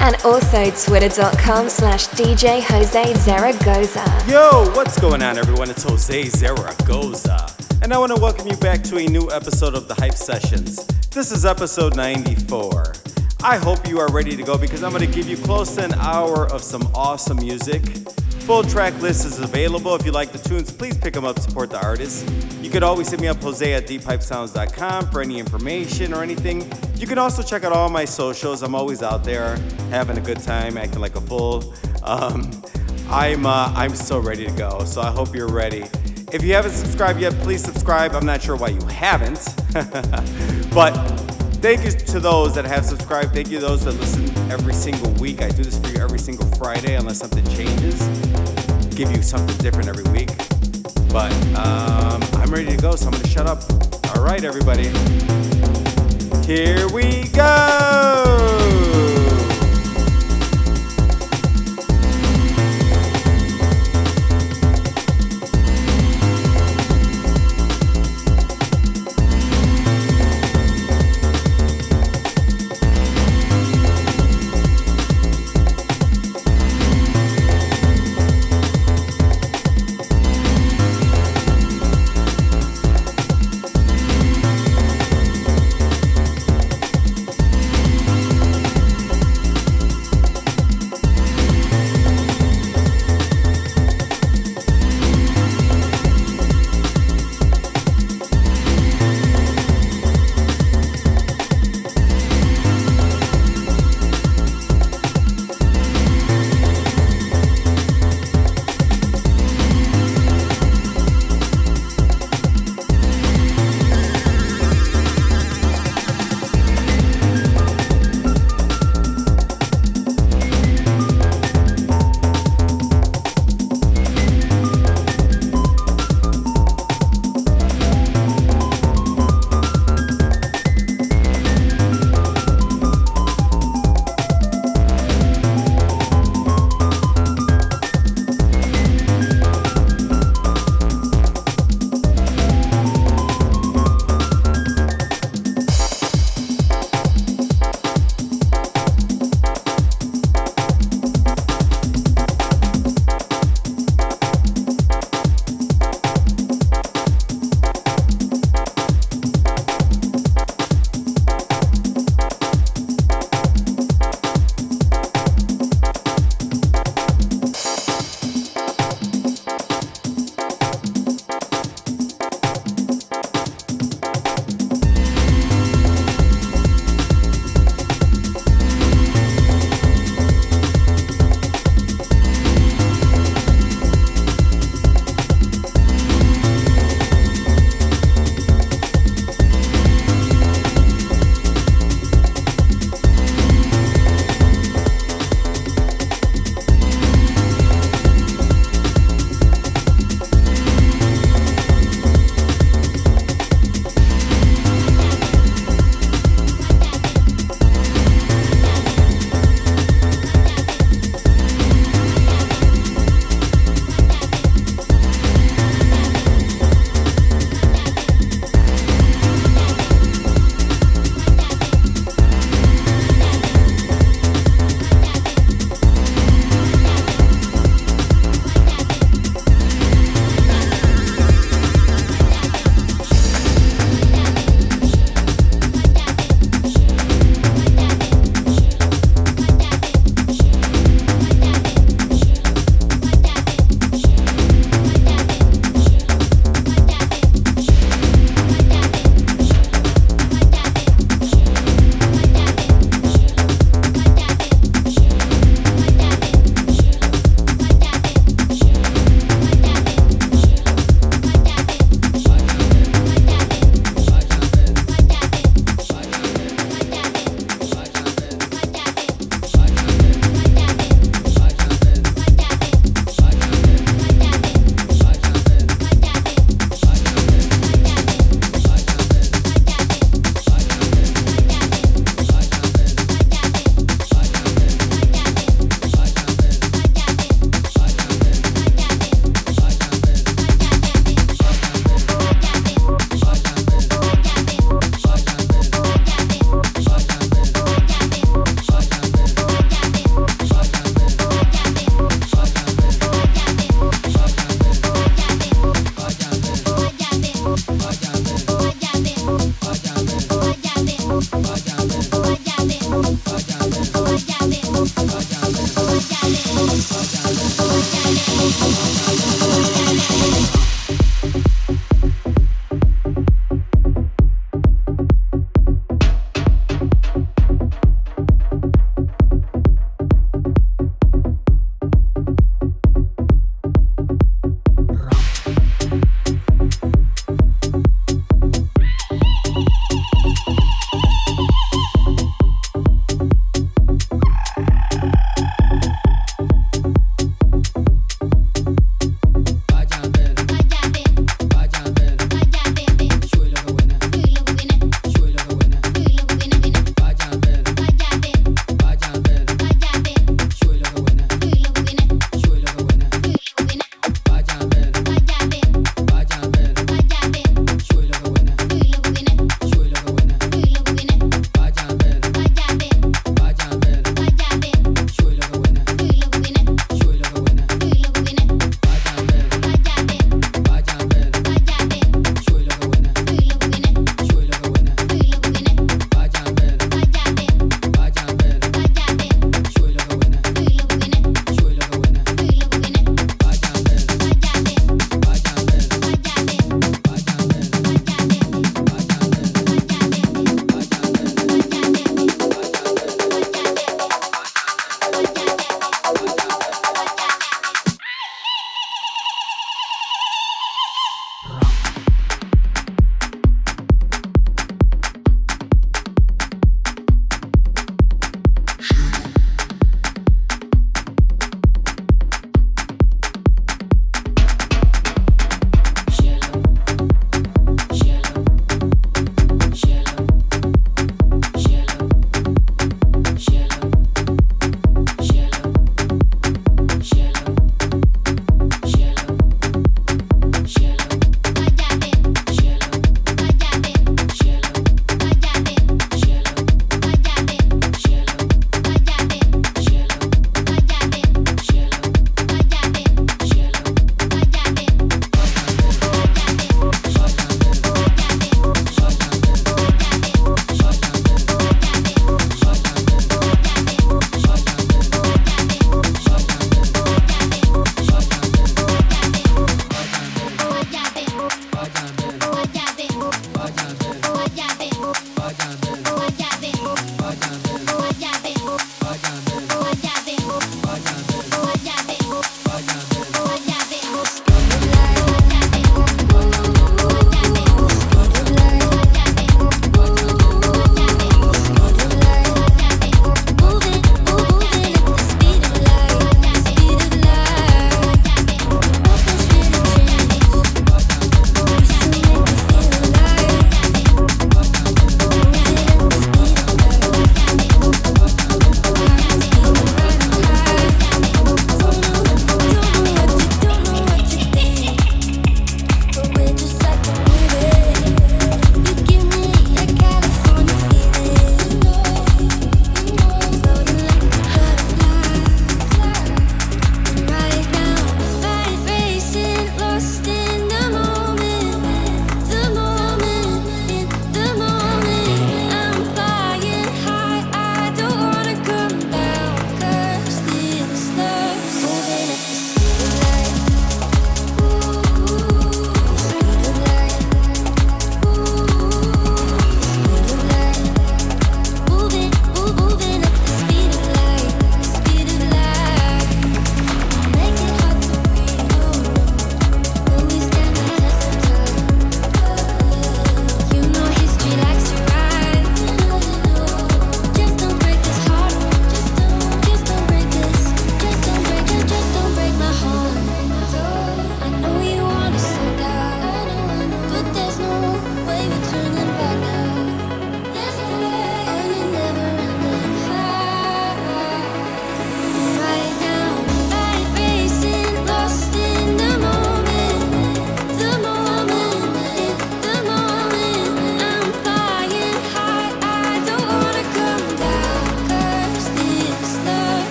And also twitter.com slash DJ Jose Zaragoza. Yo, what's going on everyone? It's Jose Zaragoza. And I want to welcome you back to a new episode of the Hype Sessions. This is episode 94. I hope you are ready to go because I'm going to give you close to an hour of some awesome music. Full track list is available. If you like the tunes, please pick them up, support the artist. You could always hit me up, Jose at deephypesounds.com for any information or anything. You can also check out all my socials. I'm always out there having a good time, acting like a fool. Um, I'm, uh, I'm so ready to go, so I hope you're ready. If you haven't subscribed yet, please subscribe. I'm not sure why you haven't, but thank you to those that have subscribed. Thank you to those that listen every single week. I do this for you every single Friday, unless something changes. Give you something different every week. But um, I'm ready to go, so I'm gonna shut up. All right, everybody. Here we go.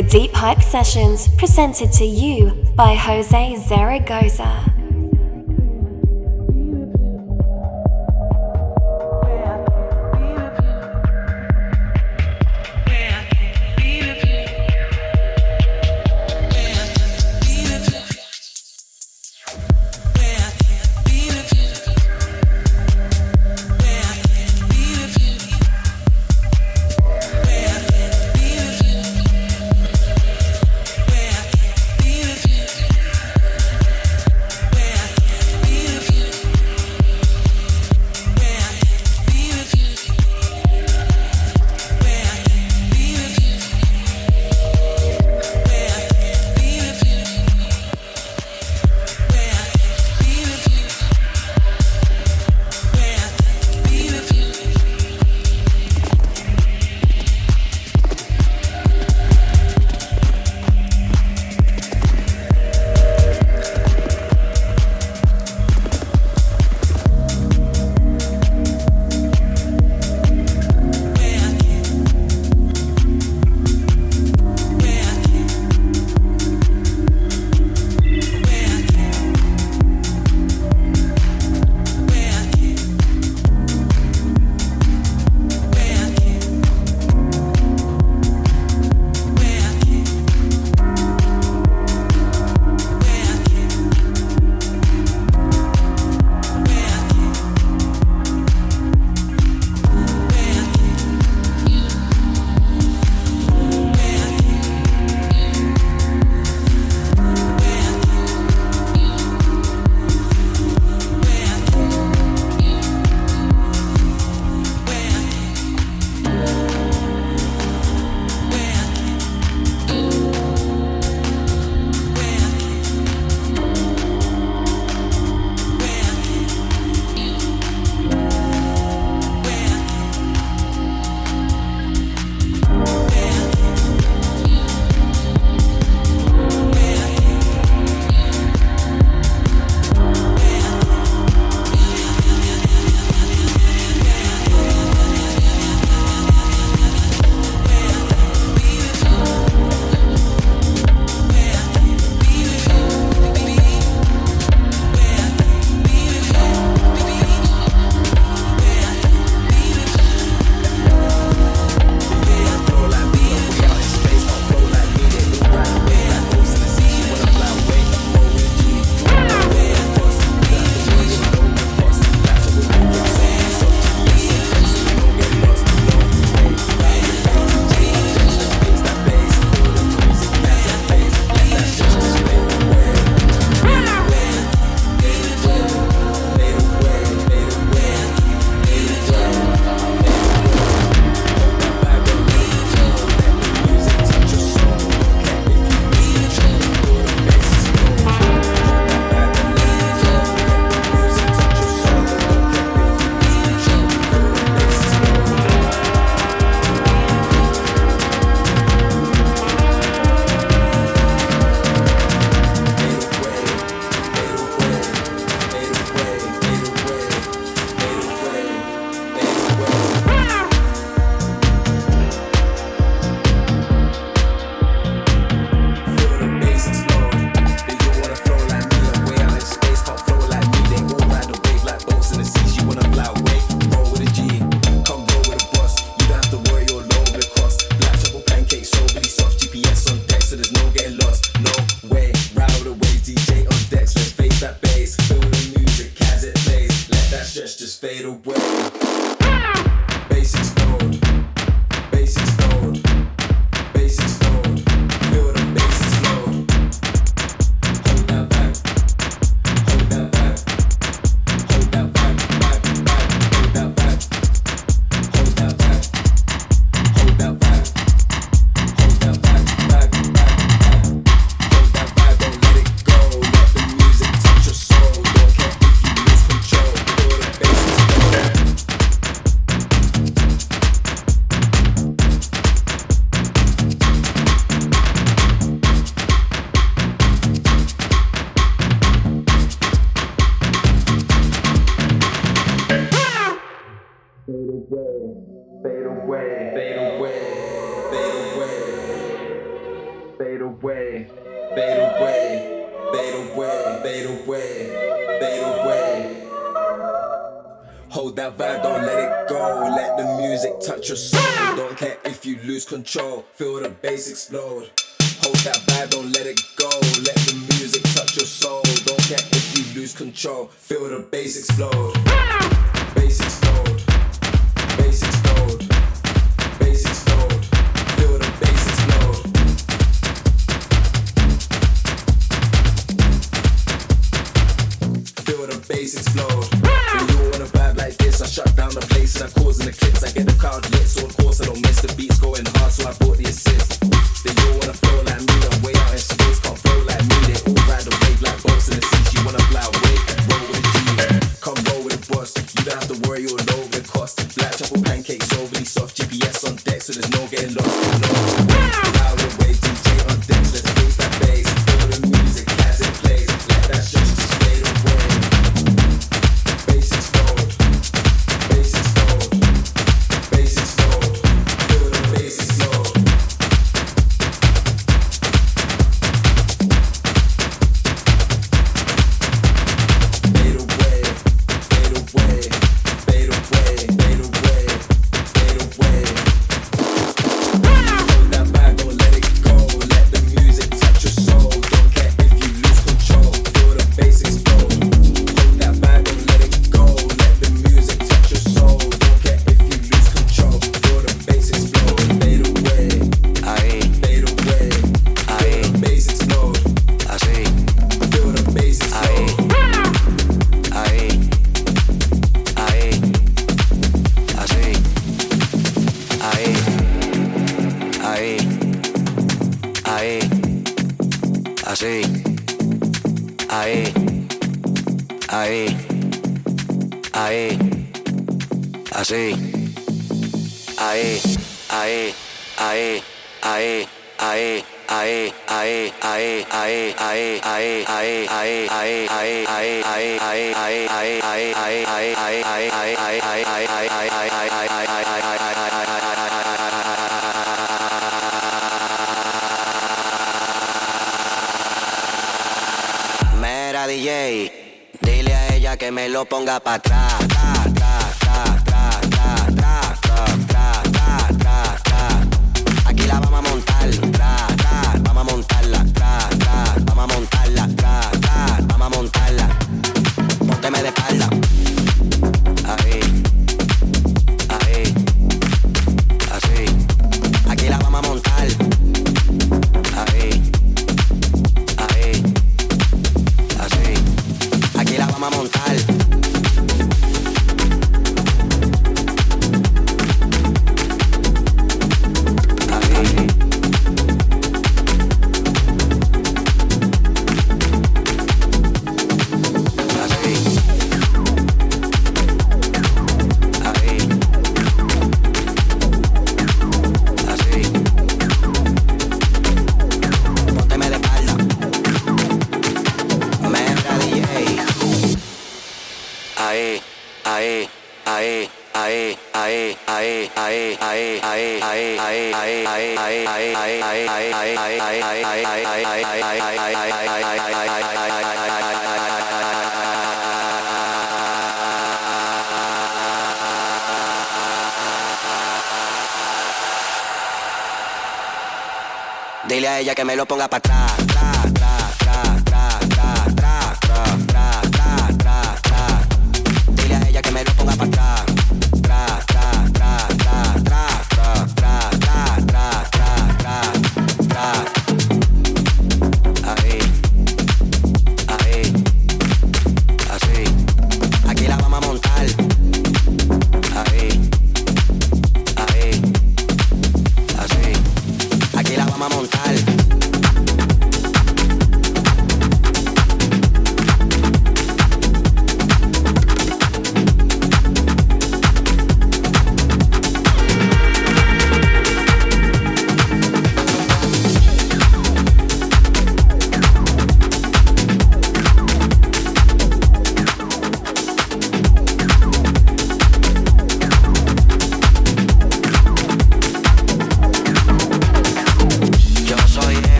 The Deep Hype Sessions presented to you by Jose Zaragoza.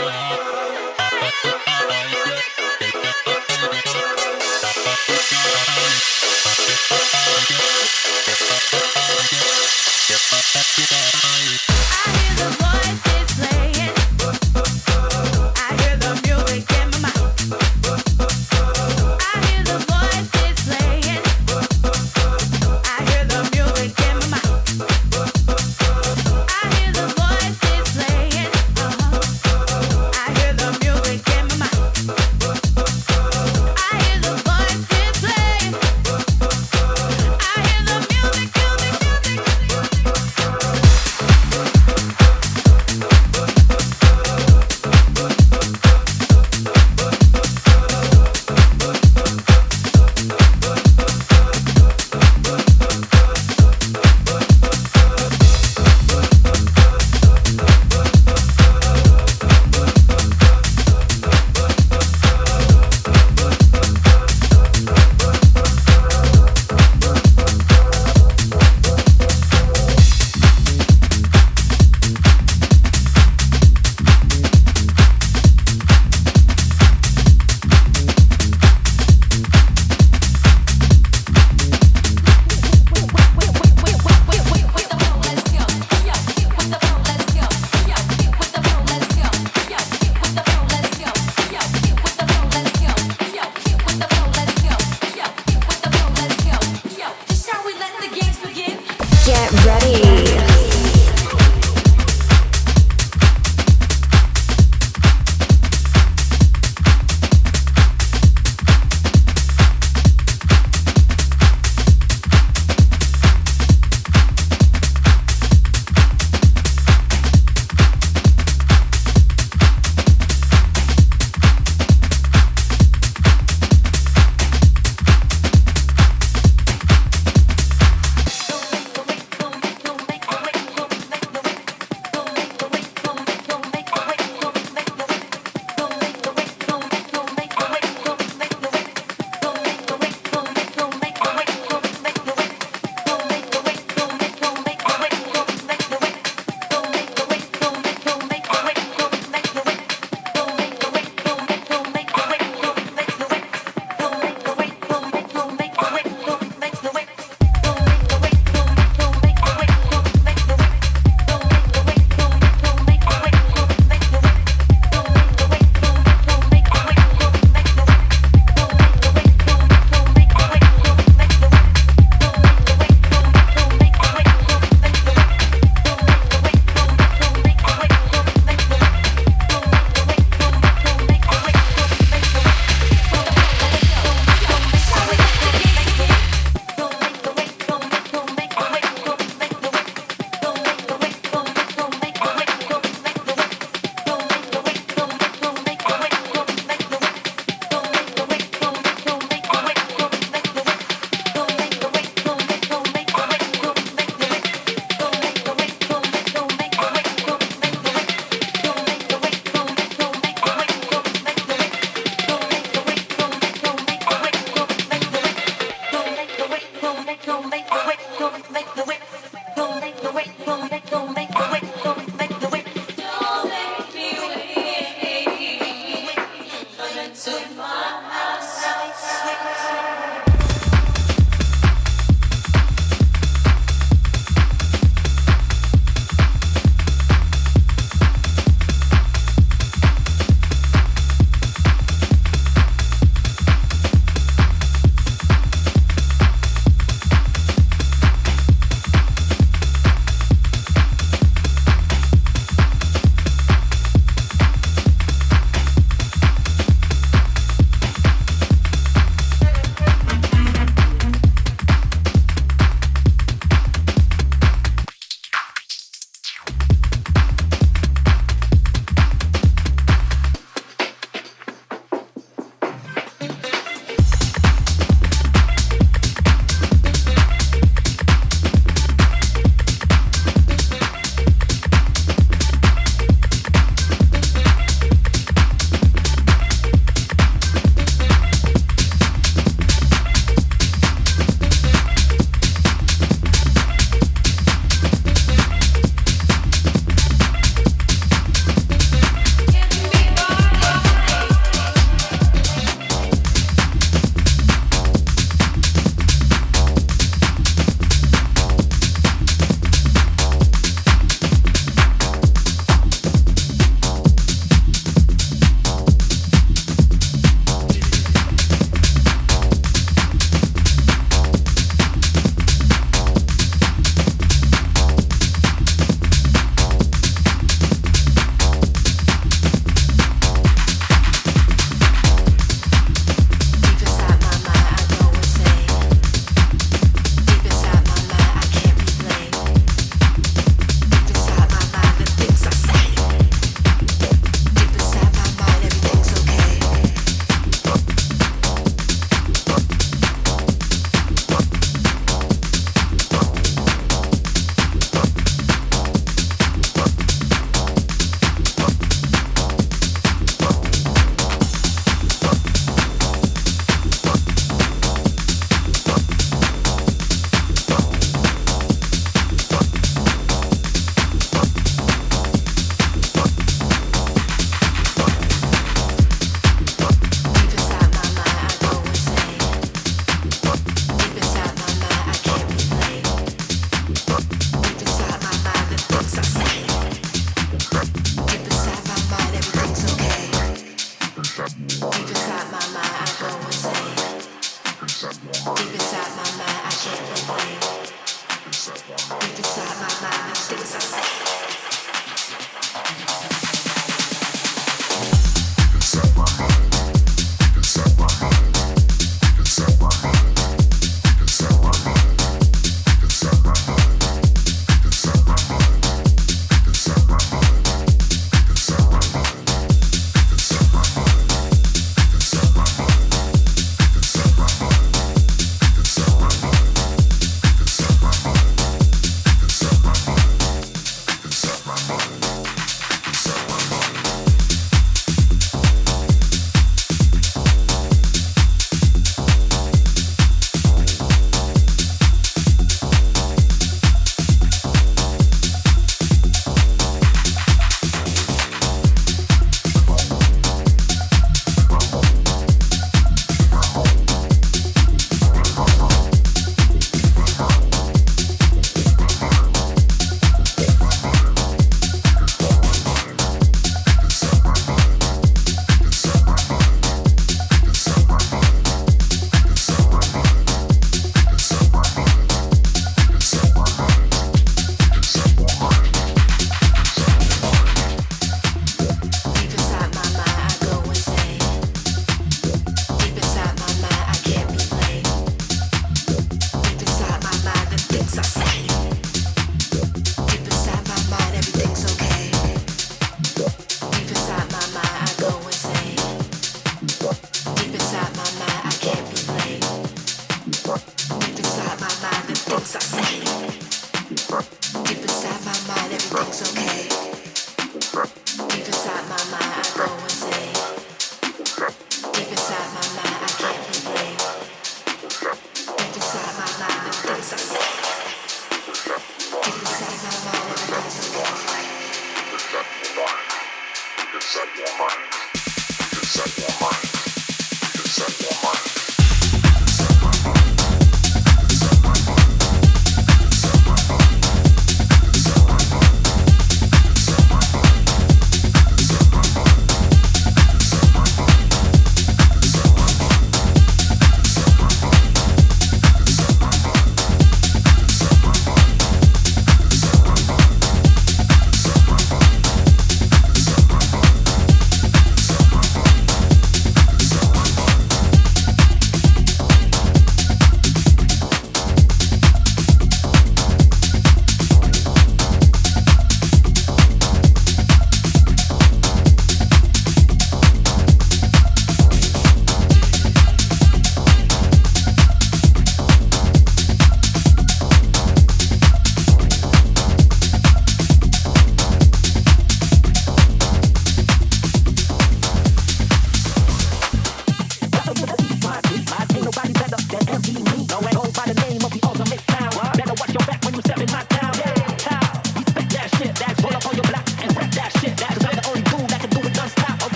Bye.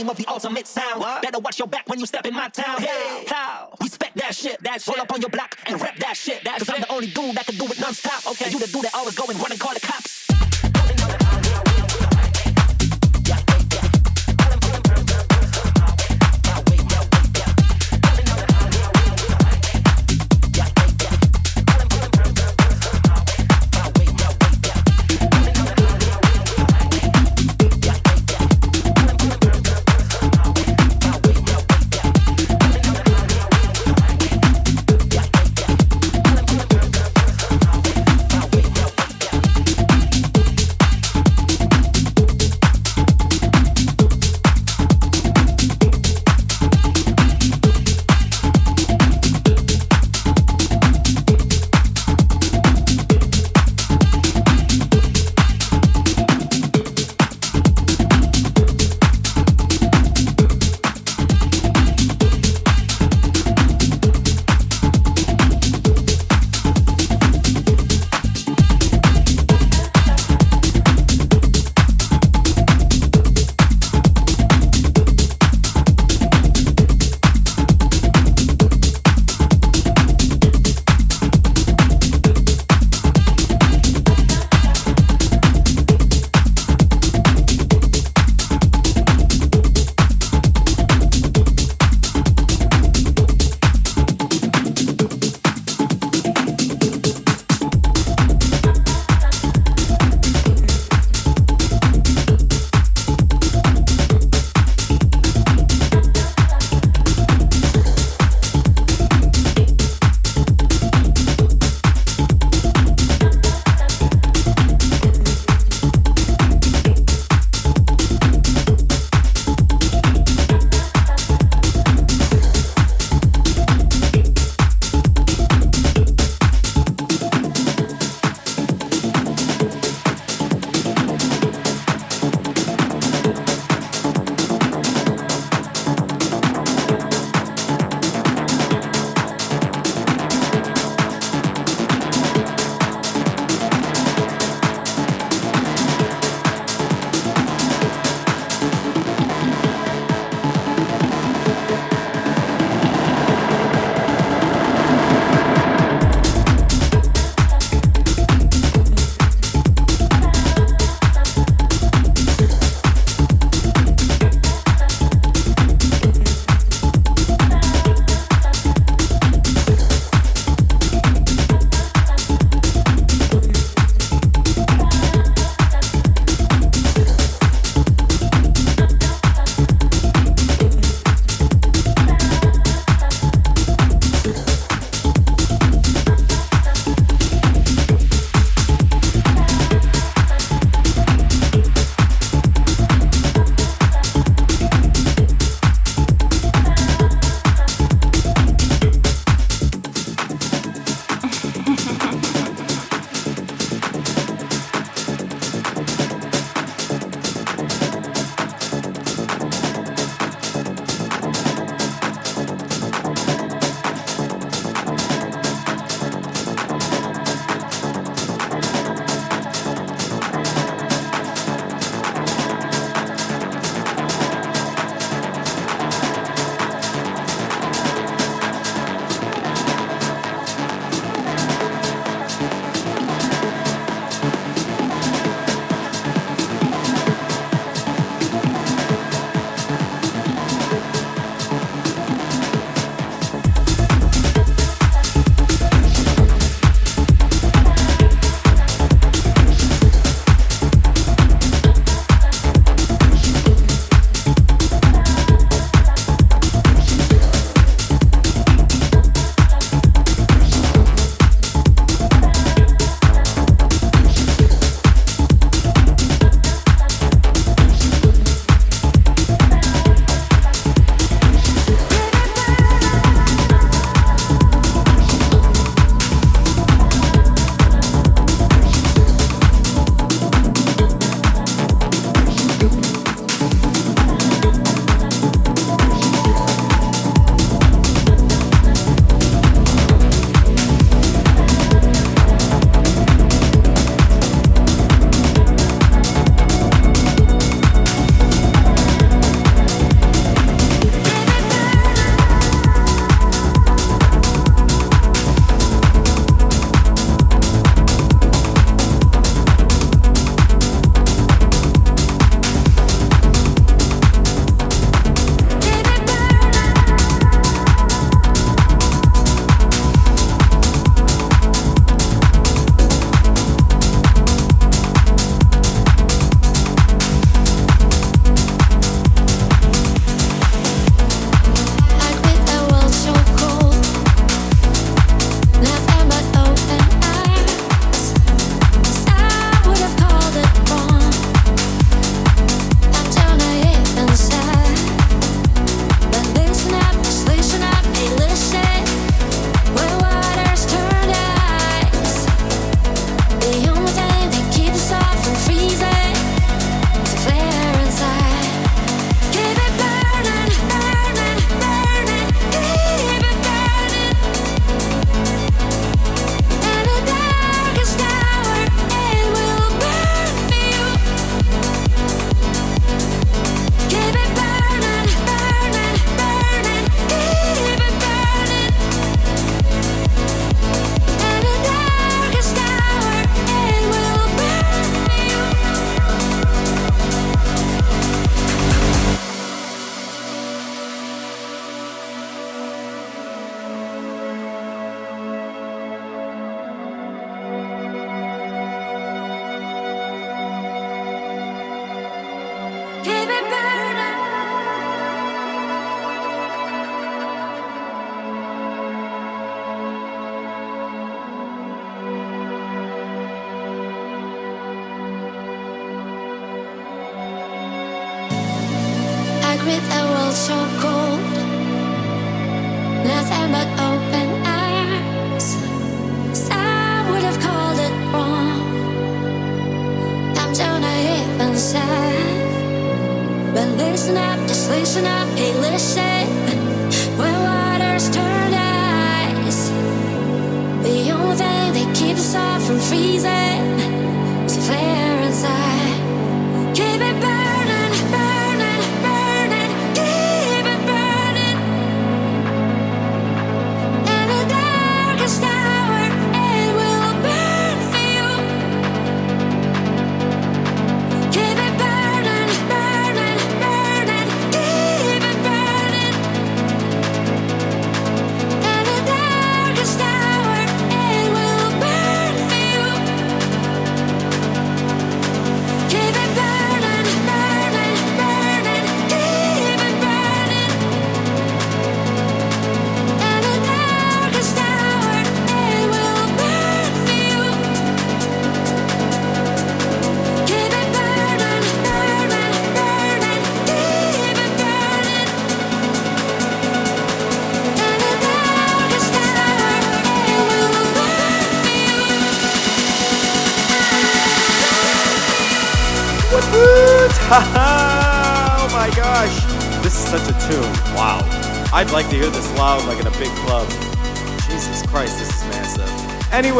Name of the ultimate sound. What? Better watch your back when you step in my town. Hey, how? Respect that shit. That shit. Roll up on your block and rep that shit. That Cause shit. I'm the only dude that can do it non-stop. Okay. And you the dude that always go and run and call the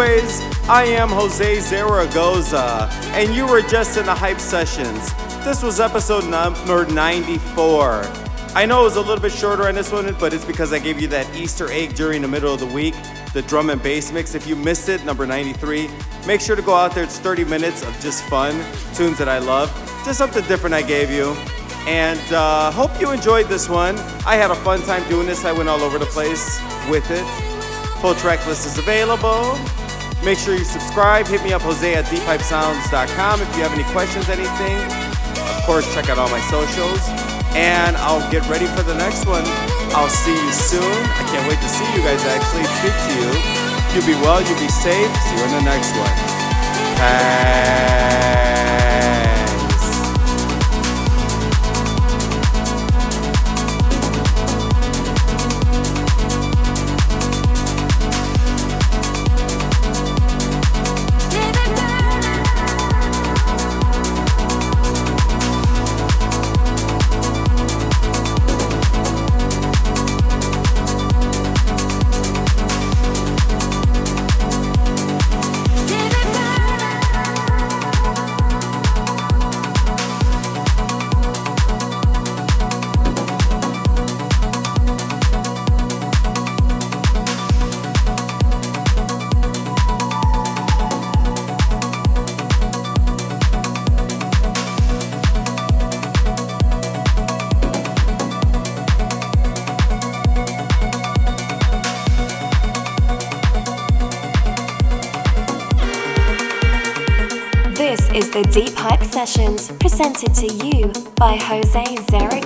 Anyways, I am Jose Zaragoza, and you were just in the Hype Sessions. This was episode number 94. I know it was a little bit shorter on this one, but it's because I gave you that Easter egg during the middle of the week, the drum and bass mix. If you missed it, number 93, make sure to go out there. It's 30 minutes of just fun, tunes that I love just something different I gave you. And uh, hope you enjoyed this one. I had a fun time doing this. I went all over the place with it. Full track list is available. Make sure you subscribe. Hit me up, Jose at deephypesounds.com if you have any questions, anything. Of course, check out all my socials. And I'll get ready for the next one. I'll see you soon. I can't wait to see you guys actually, speak to you. You'll be well, You'll be safe. See you in the next one. Bye. Sessions presented to you by Jose Zaragoza.